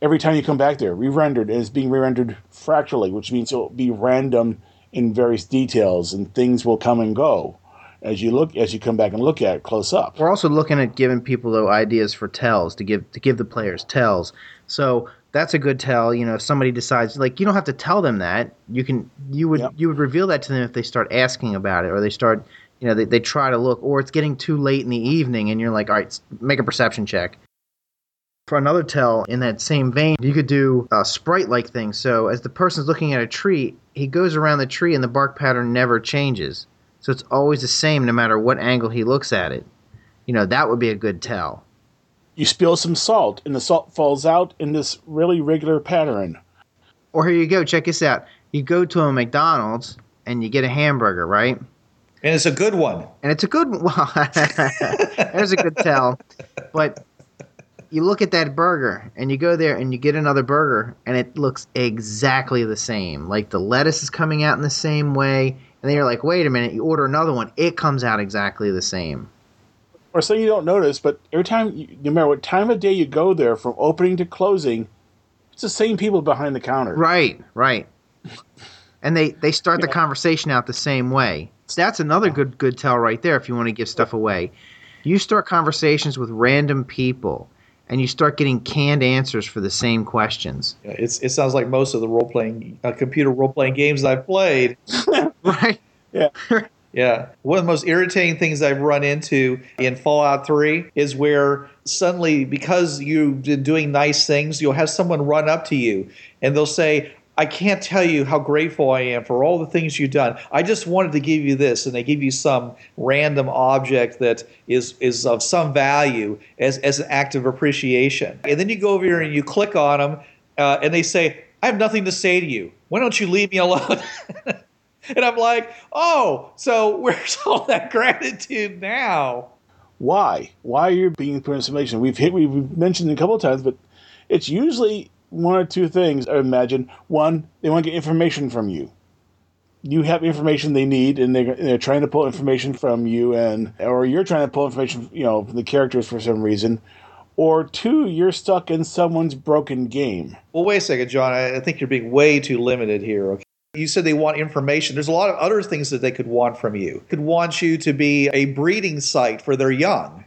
every time you come back there, re-rendered, and it's being re-rendered fractally, which means it'll be random in various details, and things will come and go as you look as you come back and look at it close up. We're also looking at giving people though ideas for tells to give to give the players tells. So that's a good tell. You know, if somebody decides like you don't have to tell them that. You can you would Yep. you would reveal that to them if they start asking about it or they start you know they, they try to look or it's getting too late in the evening and you're like all right make a perception check. For another tell in that same vein, you could do a sprite like thing. So as the person's looking at a tree, he goes around the tree and the bark pattern never changes. So it's always the same no matter what angle he looks at it. You know, that would be a good tell. You spill some salt, and the salt falls out in this really regular pattern. Or here you go, check this out. You go to a McDonald's and you get a hamburger, right? And it's a good one. And it's a good well there's a good tell. But you look at that burger and you go there and you get another burger and it looks exactly the same. Like the lettuce is coming out in the same way. And then you're like, wait a minute, you order another one, it comes out exactly the same. Or so you don't notice, but every time, you, no matter what time of day you go there, from opening to closing, it's the same people behind the counter. Right, right. And they they start the conversation out the same way. So that's another good good tell right there if you want to give stuff away. You start conversations with random people and you start getting canned answers for the same questions. Yeah, It's, it sounds like most of the role playing, uh, computer role playing games I've played. Right? Yeah. Yeah. One of the most irritating things I've run into in Fallout 3 is where suddenly, because you've been doing nice things, you'll have someone run up to you and they'll say, I can't tell you how grateful I am for all the things you've done. I just wanted to give you this. And they give you some random object that is, is of some value as, as an act of appreciation. And then you go over here and you click on them uh, and they say, I have nothing to say to you. Why don't you leave me alone? And I'm like, oh, so where's all that gratitude now? Why? Why are you being put in simulation? We've hit, we've mentioned it a couple of times, but it's usually one or two things. I imagine one, they want to get information from you. You have information they need, and they're, they're trying to pull information from you, and or you're trying to pull information, you know, from the characters for some reason. Or two, you're stuck in someone's broken game. Well, wait a second, John. I, I think you're being way too limited here. Okay. You said they want information. There's a lot of other things that they could want from you. Could want you to be a breeding site for their young.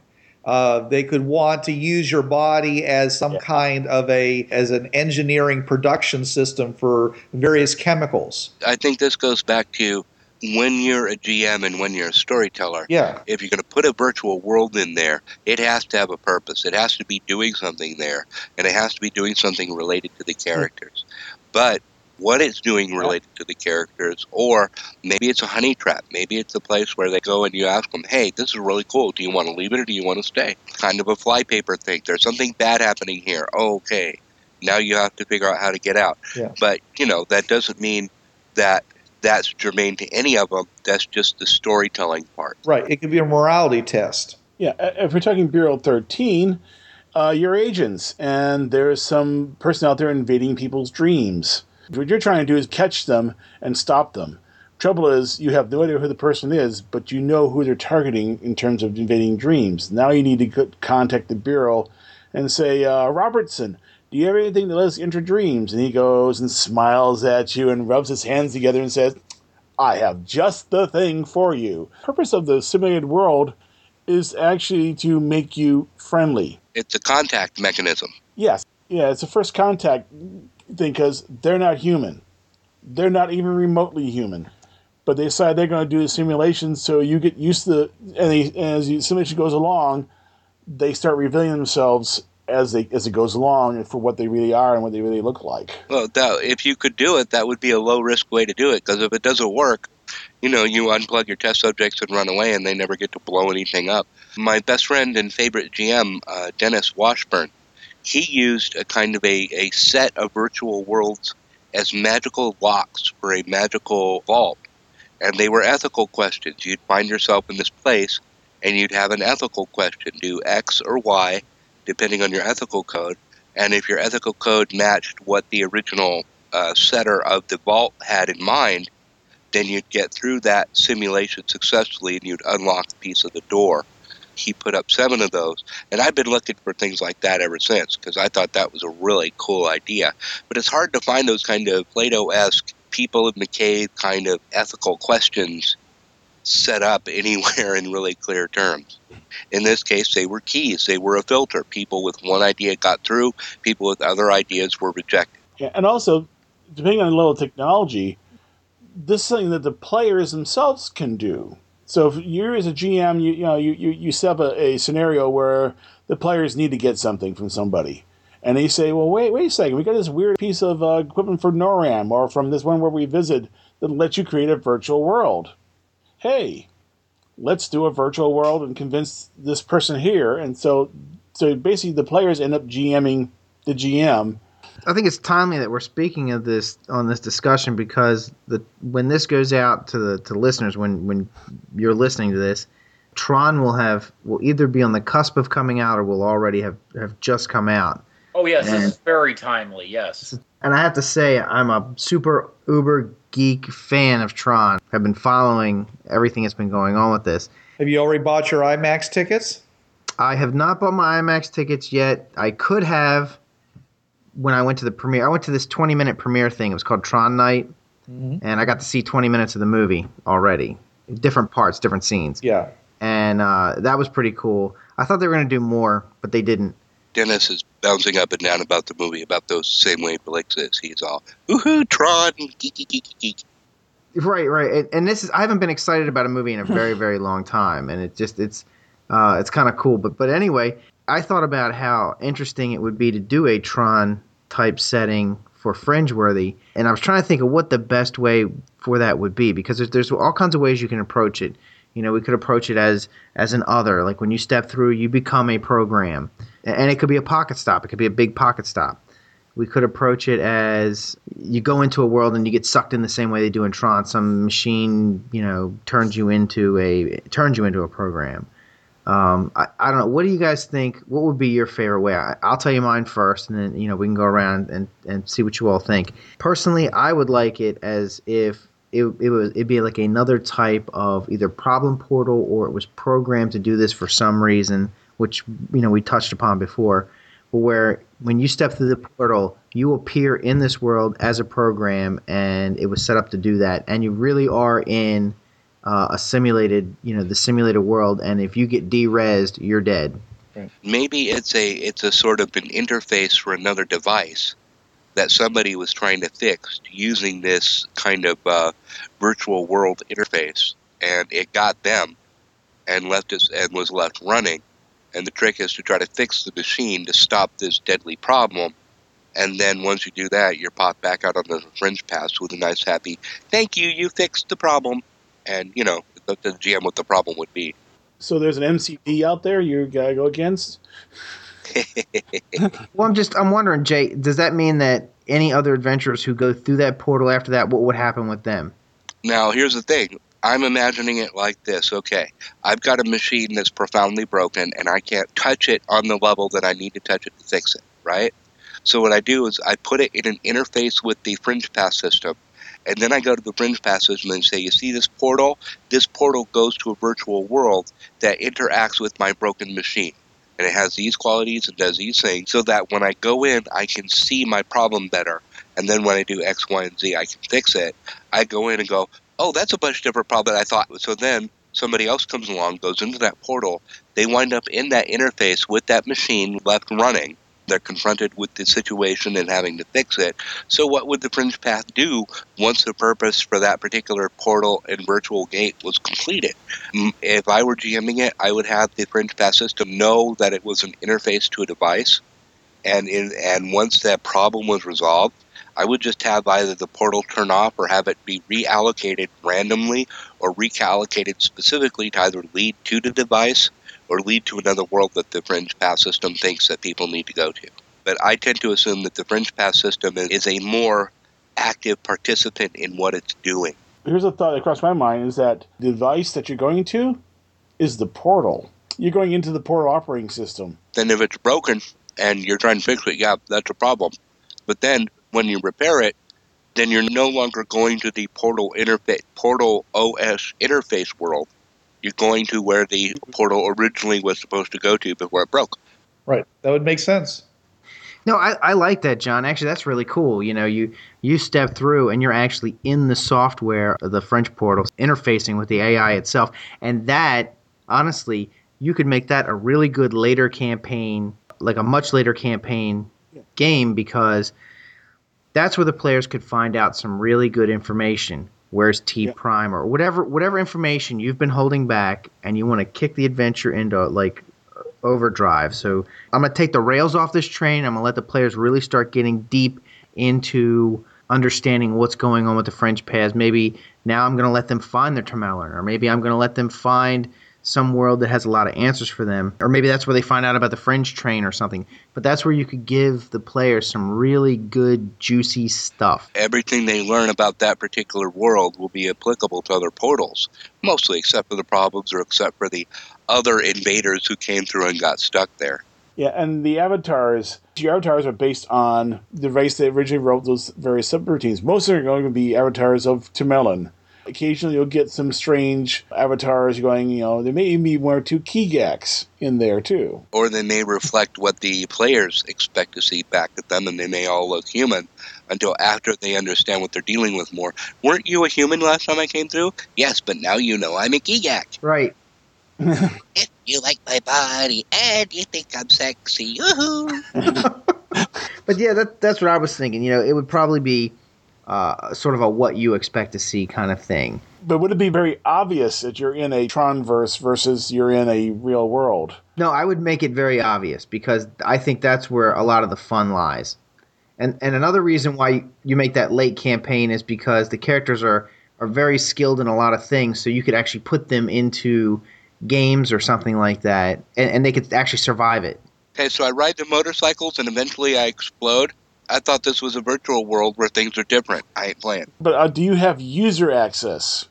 Uh, they could want to use your body as some kind of a as an engineering production system for various chemicals. I think this goes back to when you're a GM and when you're a storyteller. Yeah, If you're going to put a virtual world in there, it has to have a purpose. It has to be doing something there, and it has to be doing something related to the characters. but what it's doing related to the characters, or maybe it's a honey trap. Maybe it's a place where they go and you ask them, hey, this is really cool. Do you want to leave it or do you want to stay? Kind of a flypaper thing. There's something bad happening here. Oh, okay. Now you have to figure out how to get out. Yeah. But, you know, that doesn't mean that that's germane to any of them. That's just the storytelling part. Right. It could be a morality test. Yeah, if we're talking Bureau 13, uh, you're agents, and there's some person out there invading people's dreams. What you're trying to do is catch them and stop them. Trouble is, you have no idea who the person is, but you know who they're targeting in terms of invading dreams. Now you need to contact the Bureau and say, uh, Robertson, do you have anything that lets you enter dreams? And he goes and smiles at you and rubs his hands together and says, I have just the thing for you. purpose of the simulated world is actually to make you friendly. It's a contact mechanism. Yes, yeah, it's a first contact because they're not human. They're not even remotely human. But they decide they're going to do the simulation, so you get used to the. And, they, and as the simulation goes along, they start revealing themselves as they as it goes along for what they really are and what they really look like. Well, that, if you could do it, that would be a low risk way to do it. Because if it doesn't work, you know, you unplug your test subjects and run away, and they never get to blow anything up. My best friend and favorite GM, uh, Dennis Washburn, he used a kind of a, a set of virtual worlds as magical locks for a magical vault. And they were ethical questions. You'd find yourself in this place, and you'd have an ethical question do X or Y, depending on your ethical code. And if your ethical code matched what the original uh, setter of the vault had in mind, then you'd get through that simulation successfully and you'd unlock a piece of the door. He put up seven of those, and I've been looking for things like that ever since because I thought that was a really cool idea. But it's hard to find those kind of Plato esque people the cave kind of ethical questions set up anywhere in really clear terms. In this case, they were keys, they were a filter. People with one idea got through, people with other ideas were rejected. Yeah, and also, depending on the level of technology, this is something that the players themselves can do. So if you're as a GM, you, you know you, you, you set up a, a scenario where the players need to get something from somebody, and they say, "Well, wait, wait a second, we got this weird piece of uh, equipment for NORAM or from this one where we visit that lets you create a virtual world." Hey, let's do a virtual world and convince this person here, and so so basically the players end up GMing the GM I think it's timely that we're speaking of this on this discussion because the when this goes out to the to listeners when when you're listening to this, Tron will have will either be on the cusp of coming out or will already have have just come out. Oh yes, this is very timely. Yes. And I have to say I'm a super uber geek fan of Tron. I've been following everything that's been going on with this. Have you already bought your IMAX tickets? I have not bought my IMAX tickets yet. I could have when I went to the premiere. I went to this 20 minute premiere thing. It was called Tron Night, and I got to see 20 minutes of the movie already. Different parts, different scenes, Yeah. and uh, that was pretty cool. I thought they were going to do more, but they didn't. Dennis is bouncing up and down about the movie about those same wavelengths as he's all, woohoo, Tron, geeky, geeky, geeky. Right, right. And, and this is I haven't been excited about a movie in a very, very long time, and it just it's uh, it's kind of cool. But but anyway, I thought about how interesting it would be to do a Tron type setting for Fringeworthy, and I was trying to think of what the best way for that would be because there's, there's all kinds of ways you can approach it. You know, we could approach it as as an other, like when you step through, you become a program, and it could be a pocket stop. It could be a big pocket stop. We could approach it as you go into a world and you get sucked in the same way they do in Tron. Some machine, you know, turns you into a turns you into a program. Um, I, I don't know. What do you guys think? What would be your favorite way? I, I'll tell you mine first, and then you know we can go around and, and see what you all think. Personally, I would like it as if it, it was it'd be like another type of either problem portal or it was programmed to do this for some reason, which you know we touched upon before, where when you step through the portal, you appear in this world as a program, and it was set up to do that, and you really are in uh, a simulated, you know, the simulated world, and if you get derezzed, you're dead. Maybe it's a it's a sort of an interface for another device that somebody was trying to fix using this kind of uh, virtual world interface, and it got them and left us and was left running. And the trick is to try to fix the machine to stop this deadly problem And then once you do that, you're popped back out on the fringe path with a nice happy, thank you, you fixed the problem. And, you know, the, the GM what the problem would be. So there's an MCP out there you gotta go against. Well, I'm just I'm wondering, Jay, does that mean that any other adventurers who go through that portal after that, what would happen with them? Now, here's the thing. I'm imagining it like this. Okay, I've got a machine that's profoundly broken, and I can't touch it on the level that I need to touch it to fix it, right? So what I do is I put it in an interface with the Fringe Path system, and then I go to the Fringe Path system and say, you see this portal? This portal goes to a virtual world that interacts with my broken machine. And it has these qualities and does these things so that when I go in, I can see my problem better. And then when I do X, Y, and Z, I can fix it. I go in and go, oh, that's a much different problem than I thought. So then somebody else comes along, goes into that portal. They wind up in that interface with that machine left running. They're confronted with the situation and having to fix it. So, what would the Fringe Path do once the purpose for that particular portal and virtual gate was completed? Mm, If I were GMing it, I would have the Fringe Path system know that it was an interface to a device, and in, and once that problem was resolved, I would just have either the portal turn off or have it be reallocated randomly or recallocated specifically to either lead to the device or lead to another world that the Fringe Path system thinks that people need to go to. But I tend to assume that the Fringe Path system is, a more active participant in what it's doing. Here's a thought that crossed my mind is that the device that you're going to is the portal. You're going into the portal operating system. Then if it's broken and you're trying to fix it, yeah, that's a problem. But then when you repair it, then you're no longer going to the portal interface, portal OS interface world. You're going to where the portal originally was supposed to go to before it broke. Right. That would make sense. No, I, I like that, John. Actually, that's really cool. You know, you you step through and you're actually in the software of the Fringe portal, interfacing with the AI itself, and that honestly, you could make that a really good later campaign, like a much later campaign game, because that's where the players could find out some really good information. Where's T. Prime or whatever whatever information you've been holding back, and you want to kick the adventure into like overdrive. So I'm gonna take the rails off this train. I'm gonna let the players really start getting deep into understanding what's going on with the Fringe Paths. Maybe now I'm gonna let them find their Tamerlan, or maybe I'm gonna let them find some world that has a lot of answers for them, or maybe that's where they find out about the French train or something. But that's where you could give the players some really good, juicy stuff. Everything they learn about that particular world will be applicable to other portals, mostly except for the problems or except for the other invaders who came through and got stuck there. Yeah, and the avatars, your avatars are based on the race that originally wrote those various subroutines. Most are going to be avatars of Tamerlan. Occasionally, you'll get some strange avatars going. You know, there may be one or two Kigaks in there too. Or they may reflect what the players expect to see back at them, and they may all look human until after they understand what they're dealing with more. Weren't you a human last time I came through? Yes, but now you know I'm a Gigak. Right. If you like my body and you think I'm sexy, yoo-hoo. But yeah, that, that's what I was thinking. You know, it would probably be uh, sort of a what you expect to see kind of thing. But would it be very obvious that you're in a Tronverse versus you're in a real world? No, I would make it very obvious because I think that's where a lot of the fun lies. And and another reason why you make that late campaign is because the characters are are very skilled in a lot of things, so you could actually put them into games or something like that, and, and they could actually survive it. Okay, so I ride the motorcycles and eventually I explode. I thought this was a virtual world where things are different. I ain't playing. But uh, do you have user access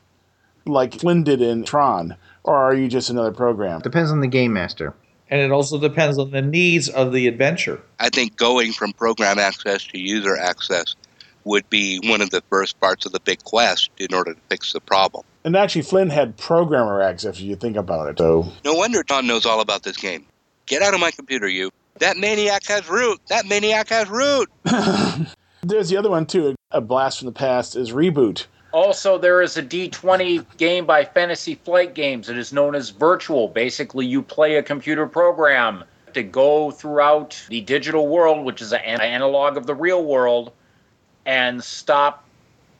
like Flynn did in Tron, or are you just another program? Depends on the game master. And it also depends on the needs of the adventure. I think going from program access to user access would be one of the first parts of the big quest in order to fix the problem. And actually, Flynn had programmer access. If you think about it, so No wonder Tom knows all about this game. Get out of my computer, you. That maniac has root. That maniac has root. there's the other one too. A blast from the past is reboot. Also, there is a D20 game by Fantasy Flight Games. It is known as Virtual. Basically, you play a computer program to go throughout the digital world, which is an analog of the real world, and stop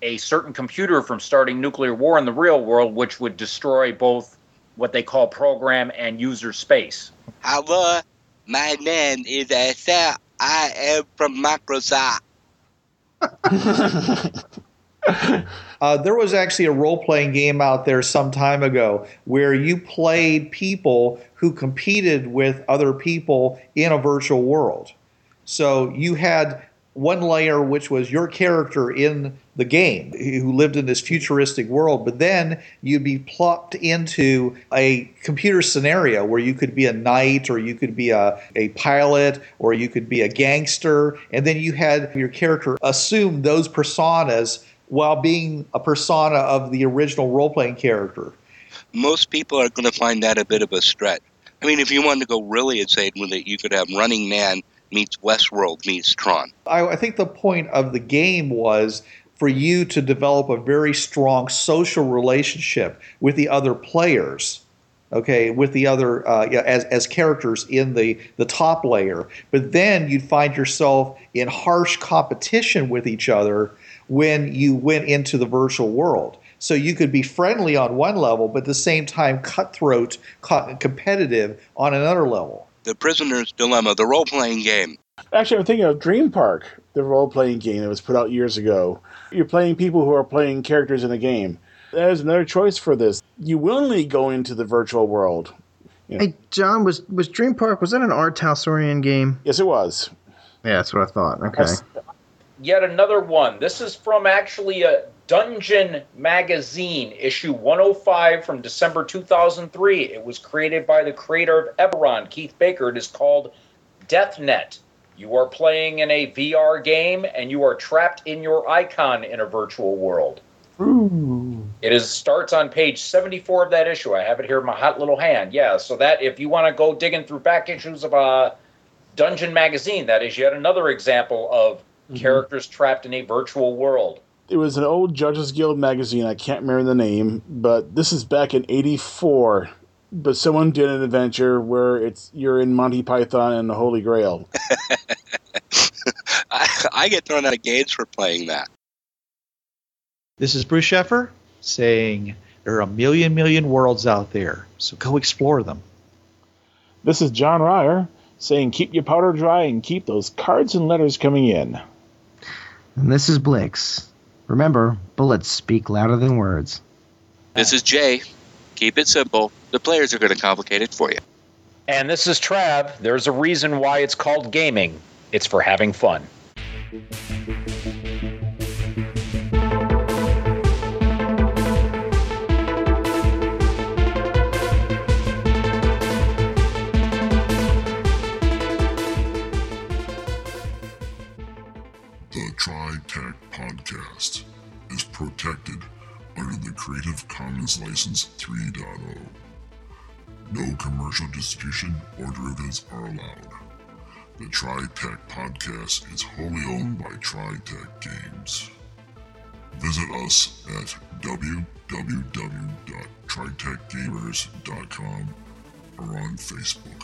a certain computer from starting nuclear war in the real world, which would destroy both what they call program and user space. Hello, my name is Asa. I am from Microsoft. Uh, there was actually a role playing game out there some time ago where you played people who competed with other people in a virtual world. So you had one layer, which was your character in the game who lived in this futuristic world, but then you'd be plopped into a computer scenario where you could be a knight or you could be a, a pilot or you could be a gangster, and then you had your character assume those personas while being a persona of the original role playing character. Most people are going to find that a bit of a stretch. I mean, if you wanted to go really insane with it, you could have Running Man meets Westworld meets Tron. I, I think the point of the game was for you to develop a very strong social relationship with the other players okay with the other uh, as, as characters in the the top layer. But then you'd find yourself in harsh competition with each other when you went into the virtual world. So you could be friendly on one level but at the same time cutthroat co- competitive on another level The Prisoner's Dilemma, the role playing game. Actually, I'm thinking of Dream Park, the role playing game that was put out years ago. You're playing people who are playing characters in a game. There's another choice for this. You willingly go into the virtual world. Hey, John, was was Dream Park? Was that an R. Talsorian game? Yes, it was. Yeah, that's what I thought. Okay. Yes. Yet another one. This is from actually a Dungeon Magazine, issue 105 from December 2003. It was created by the creator of Eberron, Keith Baker. It is called DeathNet. You are playing in a VR game and you are trapped in your icon in a virtual world. It is starts on page 74 of that issue. I have it here in my hot little hand. Yeah, so that if you want to go digging through back issues of a Dungeon Magazine, that is yet another example of mm-hmm. characters trapped in a virtual world. It was an old Judges Guild magazine. I can't remember the name, but this is back in '84. But someone did an adventure where it's you're in Monty Python and the Holy Grail. I, I get thrown out of games for playing that. This is Bruce Sheffer saying there are a million, million worlds out there, so go explore them. This is John Ryer saying, "Keep your powder dry and keep those cards and letters coming in." And this is Blix. Remember, bullets speak louder than words. This is Jay. Keep it simple. The players are going to complicate it for you. And this is Trav. There's a reason why it's called gaming. It's for having fun. Commons License 3.0. No commercial distribution or derivatives are allowed. The TriTech Podcast is wholly owned by Tri Tac Games. Visit us at www.tritechgamers.com or on Facebook.